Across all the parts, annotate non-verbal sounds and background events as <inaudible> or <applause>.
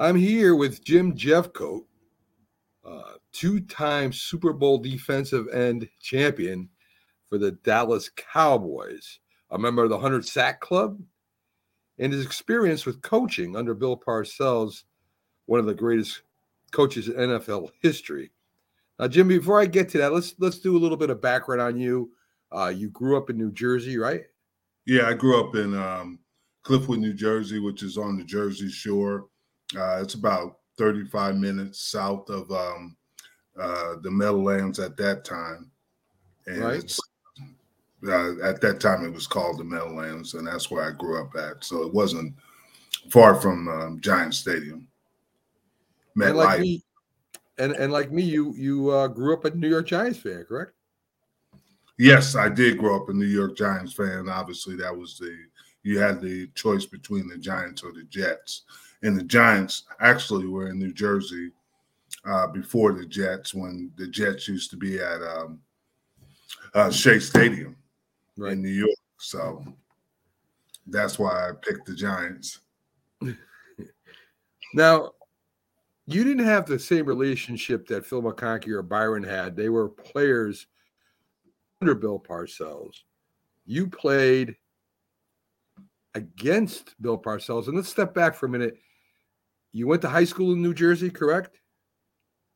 I'm here with Jim Jeffcoat, uh, two-time Super Bowl defensive end champion for the Dallas Cowboys, a member of the 100 Sack Club, and his experience with coaching under Bill Parcells, one of the greatest coaches in NFL history. Now, Jim, before I get to that, let's let's do a little bit of background on you. Uh, you grew up in New Jersey, right? Yeah, I grew up in um, Cliffwood, New Jersey, which is on the Jersey Shore. Uh, it's about 35 minutes south of um, uh, the Meadowlands at that time. And Right. it's uh, at that time it was called the Meadowlands, and that's where I grew up at. So it wasn't far from um, Giant Stadium. And like MetLife. me, and and like me, you you uh, grew up a New York Giants fan, correct? Yes, I did grow up a New York Giants fan. Obviously, that was the you had the choice between the Giants or the Jets, and the Giants actually were in New Jersey uh, before the Jets when the Jets used to be at um, uh, Shea Stadium Right. in New York. So that's why I picked the Giants. <laughs> Now, you didn't have the same relationship that Phil McConkey or Byron had. They were players under Bill Parcells. You played against Bill Parcells. And let's step back for a minute. You went to high school in New Jersey, correct?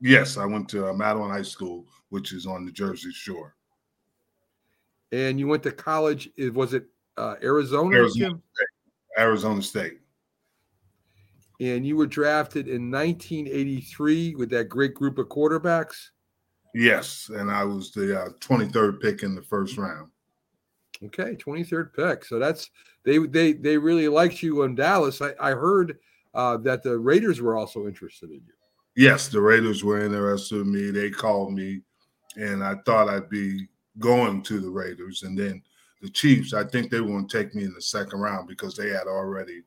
Yes, I went to uh, Madeline High School, which is on the Jersey Shore. And you went to college. Was it uh, Arizona? Arizona. Jim? Arizona State. And you were drafted in 1983 with that great group of quarterbacks. Yes, and I was the uh, 23rd pick in the first round. Okay, 23rd pick. So that's they they they really liked you in Dallas. I, I heard uh, that the Raiders were also interested in you. Yes, the Raiders were interested in me. They called me, and I thought I'd be going to the Raiders. And then the Chiefs, I think they were going to take me in the second round because they had already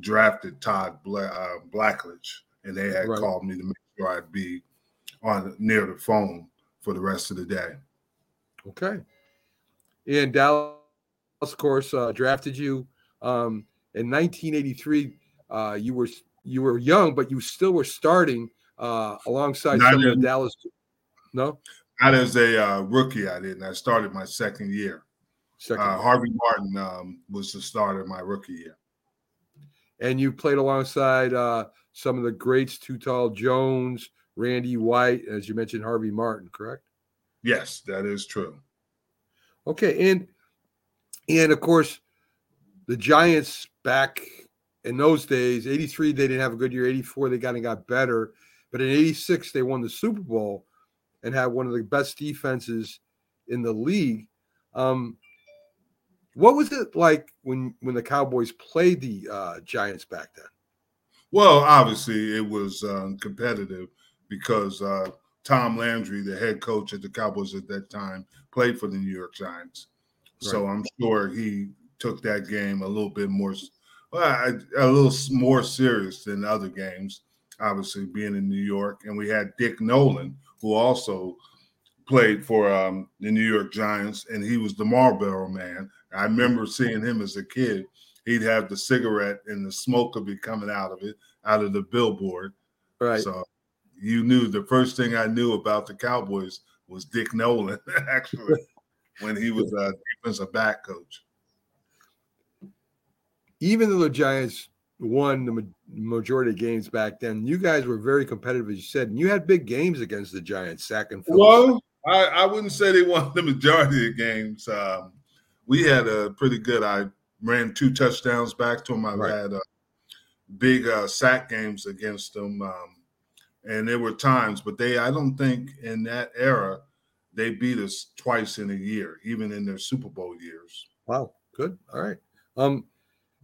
drafted Todd Bla- uh, Blackledge, and they had Right. called me to make sure I'd be on near the phone for the rest of the day. Okay. And Dallas, of course, uh, drafted you um, in 1983. Uh, you were you were young, but you still were starting uh, alongside some of the Dallas. No, Not as a uh, rookie, I didn't. I started my second year. second. Uh, Harvey Martin um, was the starter my rookie year. and you played alongside uh, some of the greats: Too Tall Jones, Randy White, as you mentioned, Harvey Martin. Correct. Yes, that is true. Okay, and and of course, the Giants back in those days, 83, they didn't have a good year. 84, they kind of got better. But in 86, they won the Super Bowl and had one of the best defenses in the league. Um, what was it like when when the Cowboys played the uh, Giants back then? Well, obviously it was um, competitive because uh, Tom Landry, the head coach at the Cowboys at that time, played for the New York Giants. So I'm sure he took that game a little bit more, well, a little more serious than other games. Obviously, being in New York, and we had Dick Nolan, who also played for um, the New York Giants, and he was the Marlboro Man. I remember seeing him as a kid. He'd have the cigarette, and the smoke would be coming out of it, out of the billboard. Right. So you knew the first thing I knew about the Cowboys was Dick Nolan, <laughs> actually, when he was a defensive back coach. even though the Giants won the majority of games back then, you guys were very competitive, as you said, and you had big games against the Giants, Sack and Phillips. Well, I, I wouldn't say they won <laughs> the majority of games. Um, we had a pretty good. I ran two touchdowns back to them. I Right. had uh, big uh, sack games against them, um, and there were times, but they. I don't think in that era they beat us twice in a year, even in their Super Bowl years. Wow, good. All right. Um,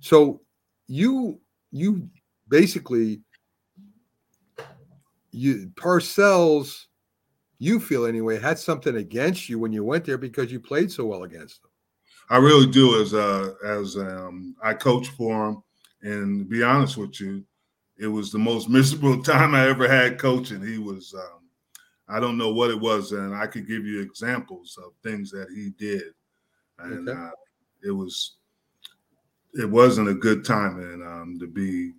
so you you basically you Parcells, you feel anyway, had something against you when you went there because you played so well against them. I really do. As uh, as um, I coach for him, and to be honest with you, it was the most <laughs> miserable time I ever had coaching. He was, um, I don't know what it was, and I could give you examples of things that he did, and Okay. uh, it was, it wasn't a good time, and um, to be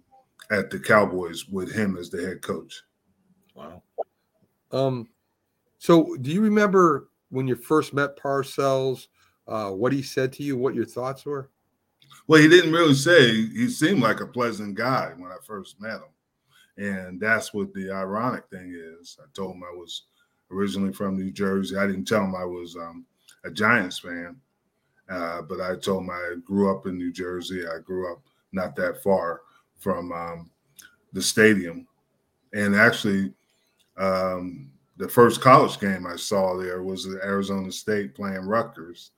at the Cowboys with him as the head coach. Wow. Um, so do you remember when you first met Parcells, uh, what he said to you, what your thoughts were? Well, he didn't really say. He seemed like a pleasant guy when I first met him. And that's what the ironic thing is. I told him I was originally from New Jersey. I didn't tell him I was um, a Giants fan, uh, but I told him I grew up in New Jersey. I grew up not that far from um, the stadium. And actually, um, the first college game I saw there was Arizona State playing Rutgers.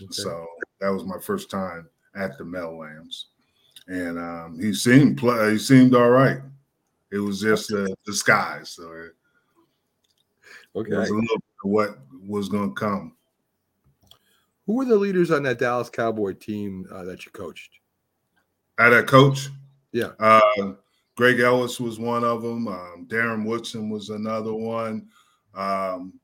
Okay. So that was my first time at the Mel Meadowlands. And um, he seemed he seemed all right. It was just the disguise. So it, okay. it was a little what was going to come. Who were the leaders on that Dallas Cowboy team uh, that you coached? At that coach? Yeah. Uh, Greg Ellis was one of them. Um, Darren Woodson was another one. Um,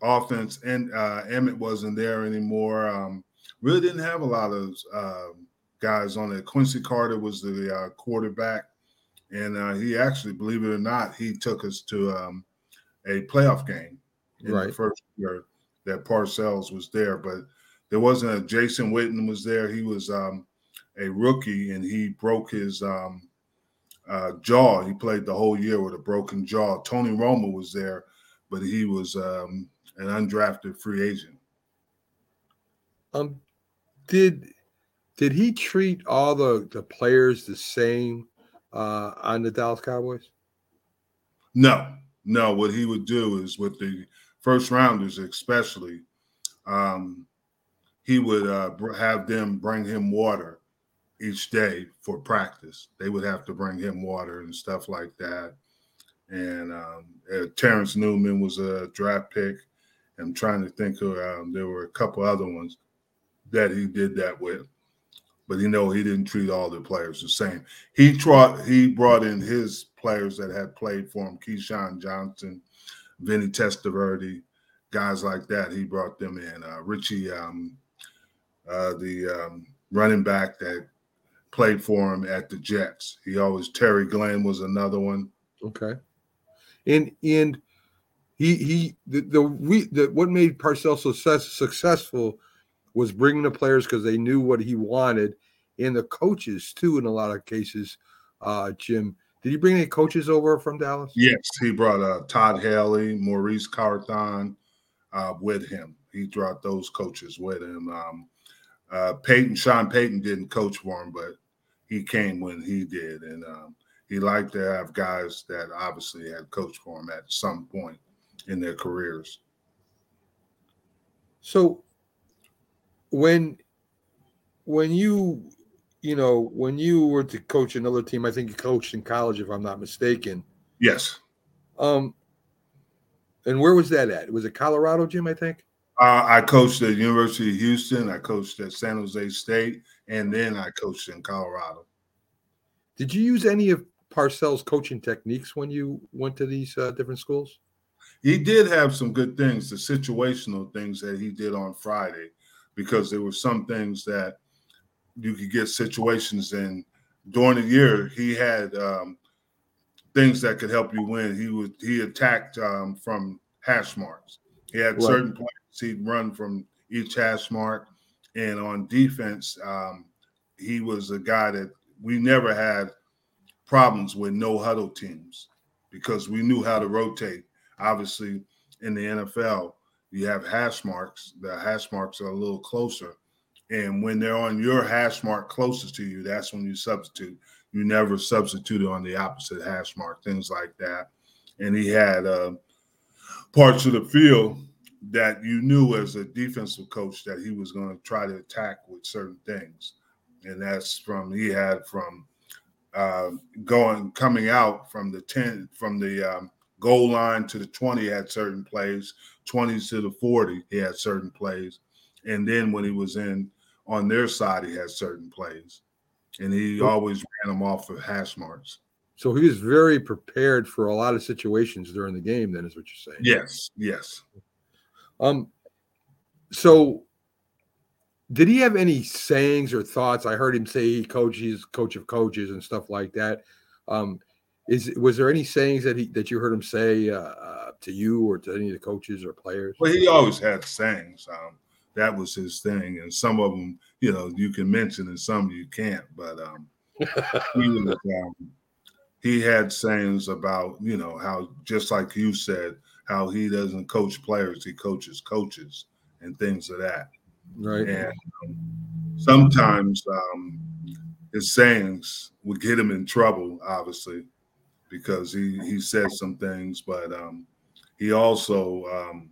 offense and uh, Emmett wasn't there anymore. Um, really didn't have a lot of uh, guys on it. Quincy Carter was the uh, quarterback, and uh, he actually, believe it or not, he took us to um, a playoff game in right. the first year that Parcells was there. But there wasn't a Jason Witten was there. He was um, a rookie, and he broke his um, uh, jaw. He played the whole year with a broken jaw. Tony Romo was there, but he was um, an undrafted free agent. Um, did did he treat all the the players the same uh, on the Dallas Cowboys? No, no. What he would do is with the first rounders, especially, um, he would uh, have them bring him water each day for practice. They would have to bring him water and stuff like that. And um, uh, Terrence Newman was a draft pick. I'm trying to think of um, there were a couple other ones that he did that with. But you know, he didn't treat all the players the same. He brought he brought in his players that had played for him, Keyshawn Johnson, Vinny Testaverde, guys like that. He brought them in. Uh, Richie, um, uh, the um, running back that played for him at the Jets. He always Terry Glenn was another one. Okay, and and he he the the we the what made Parcells so success, successful was bringing the players because they knew what he wanted, and the coaches too. In a lot of cases, uh, Jim. Did he bring any coaches over from Dallas? Yes, he brought uh, Todd Haley, Maurice Carthon uh, with him. He brought those coaches with him. Um, uh, Payton, Sean Payton didn't coach for him, but he came when he did, and um, he liked to have guys that obviously had coached for him at some point in their careers. So when when you you know when you were to coach another team, I think you coached in college, if I'm not mistaken. Yes. Um. And where was that at? Was it Colorado, Jim? I think. Uh, I coached at University of Houston. I coached at San Jose State, and then I coached in Colorado. Did you use any of Parcells' coaching techniques when you went to these uh, different schools? He did have some good things, the situational things that he did on Friday, because there were some things that you could get situations in during the year. He had um, things that could help you win. He was he attacked um, from hash marks. He had right. certain points he'd run from each hash mark, and on defense, um, he was a guy that we never had problems with no huddle teams because we knew how to rotate. Obviously, in the NFL, you have hash marks. The hash marks are a little closer. And when they're on your hash mark closest to you, that's when you substitute. You never substitute on the opposite hash mark, things like that. And he had uh, parts of the field that you knew as a defensive coach that he was going to try to attack with certain things. And that's from he had from uh, going coming out from the 10 from the um, goal line to the 20 had certain plays 20s to the 40 he had certain plays. And then when he was in on their side he had certain plays. And he always ran them off of hash marks. So he was very prepared for a lot of situations during the game then is what you're saying? Yes yes. Um so did he have any sayings or thoughts? I heard him say he coaches coach of coaches and stuff like that. Um, is was there any sayings that he that you heard him say uh, uh, to you or to any of the coaches or players? Well, he always had sayings. Um, that was his thing, and some of them, you know, you can mention, and some you can't. But um, <laughs> he, was, um, he had sayings about, you know, how just like you said, how he doesn't coach players, he coaches coaches and things of that. Right. And um, sometimes um, his sayings would get him in trouble, obviously, because he he said some things, but um, he also um,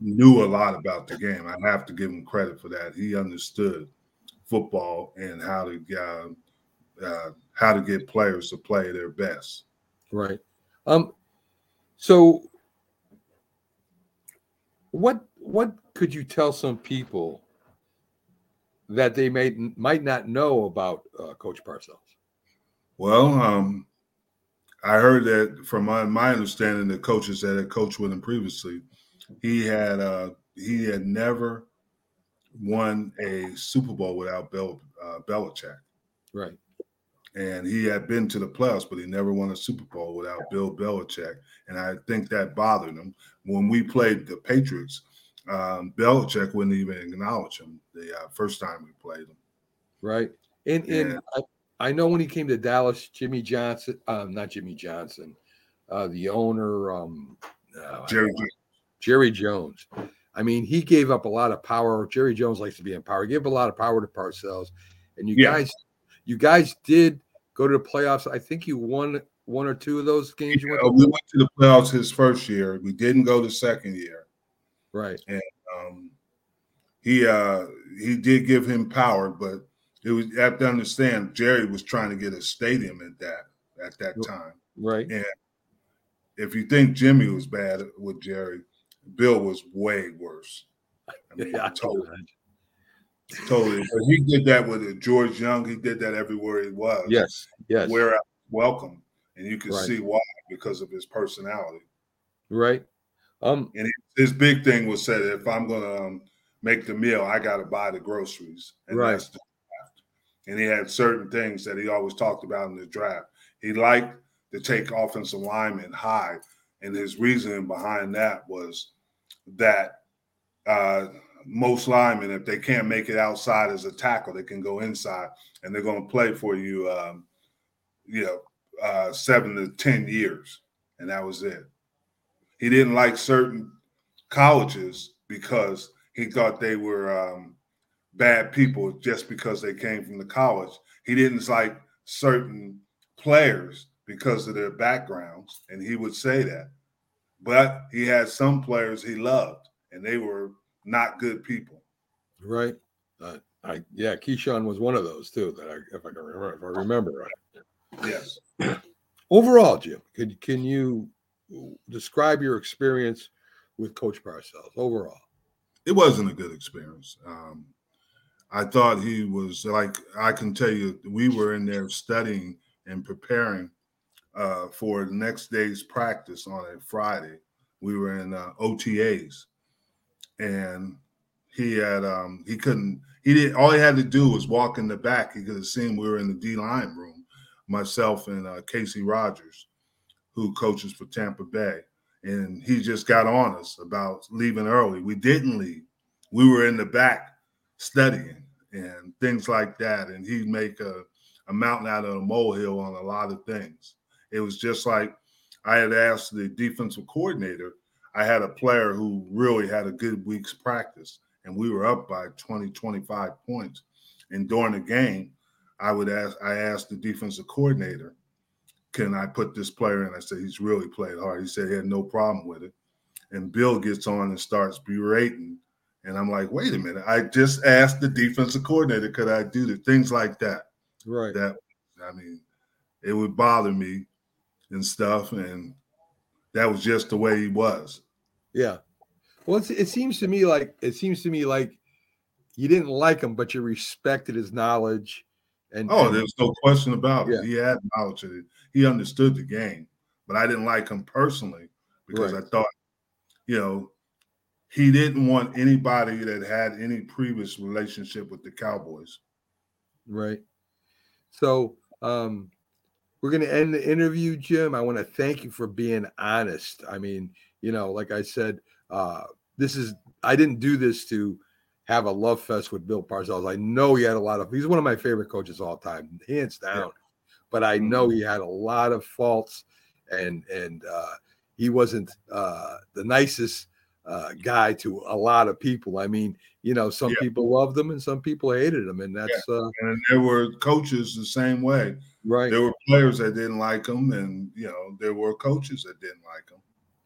knew a lot about the game. I have to give him credit for that. He understood football and how to uh, uh, how to get players to play their best. Right. Um. So, what what could you tell some people that they may might not know about uh, Coach Parcells? Well, um, I heard that from my, my understanding, the coaches that had coached with him previously, he had uh, he had never won a Super Bowl without Bill uh, Belichick. Right. And he had been to the playoffs, but he never won a Super Bowl without Bill Belichick. And I think that bothered him. When we played the Patriots, um, Belichick wouldn't even acknowledge him the uh, first time we played him. Right. And, and I, I, know when he came to Dallas, Jimmy Johnson, uh, not Jimmy Johnson, uh, the owner, um, uh, Jerry, Jerry Jones. I mean, he gave up a lot of power. Jerry Jones likes to be in power. He gave a lot of power to Parcells. And you yeah. guys, you guys did go to the playoffs. I think you won one or two of those games. Yeah, went we went to the playoffs his first year. We didn't go the second year. Right. And um, he uh, he did give him power, but it was you have to understand Jerry was trying to get a stadium at that at that time. Right. And if you think Jimmy was bad with Jerry, Bill was way worse. I <laughs> mean, yeah, totally. Totally. But he did that with George Young. He did that everywhere he was. Yes. Yes. Where welcome. And you can right. see why because of his personality. Right. Um, and his big thing was said, if I'm gonna um, make the meal, I got to buy the groceries. And right. And he had certain things that he always talked about in the draft. He liked to take offensive linemen high, and his reasoning behind that was that uh, most linemen, if they can't make it outside as a tackle, they can go inside, and they're going to play for you, um, you know, uh, seven to ten years, and that was it. He didn't like certain colleges because he thought they were um, bad people just because they came from the college. He didn't like certain players because of their backgrounds, and he would say that. But he had some players he loved, and they were not good people. Right. Uh, I yeah, Keyshawn was one of those too. That I, if I can remember, if I remember right. Yes. Overall, Jim, can can you describe your experience with Coach Parcells overall? It wasn't a good experience. Um, I thought he was like I can tell you, we were in there studying and preparing uh, for the next day's practice on a Friday. We were in uh, OTAs, and he had um, he couldn't he did all he had to do was walk in the back. He could have seen we were in the D line room, myself and uh, Kacy Rodgers, who coaches for Tampa Bay. And he just got on us about leaving early. We didn't leave. We were in the back studying and things like that. And he'd make a, a mountain out of a molehill on a lot of things. It was just like I had asked the defensive coordinator. I had a player who really had a good week's practice, and we were up by 20, 25 points. And during the game, I would ask, I asked the defensive coordinator, can I put this player in? I said, he's really played hard. He said he had no problem with it. And Bill gets on and starts berating. And I'm like, wait a minute. I just asked the defensive coordinator, could I do the things like that? Right. That, I mean, it would bother me and stuff. And that was just the way he was. Yeah. Well, it seems to me like, it seems to me like you didn't like him, but you respected his knowledge and oh, there's no question about it. Yeah. He had knowledge of it. He understood the game, but I didn't like him personally because right. I thought, you know, he didn't want anybody that had any previous relationship with the Cowboys. Right. So, um, we're going to end the interview, Jim. I want to thank you for being honest. I mean, you know, like I said, uh, this is I didn't do this to have a love fest with Bill Parcells. I know he had a lot of. He's one of my favorite coaches all time, hands down. Yeah. But I know mm-hmm. he had a lot of faults, and and uh, he wasn't uh, the nicest uh, guy to a lot of people. I mean, you know, some yeah. people loved him and some people hated him, and that's yeah. uh, and there were coaches the same way. Right. There were players that didn't like him, and you know, there were coaches that didn't like him.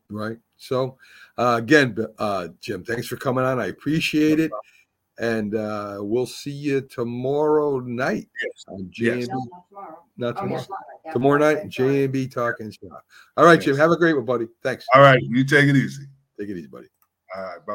Right. So, uh, again, uh, Jim, thanks for coming on. I appreciate no it. And uh, we'll see you tomorrow night yes. on JMB. Yes. No, not tomorrow. Not tomorrow. Oh, yes, tomorrow. tomorrow night, JMB Talking Shop. All right, yes. Jim. Have a great one, buddy. Thanks. All right. You take it easy. Take it easy, buddy. All right. Bye.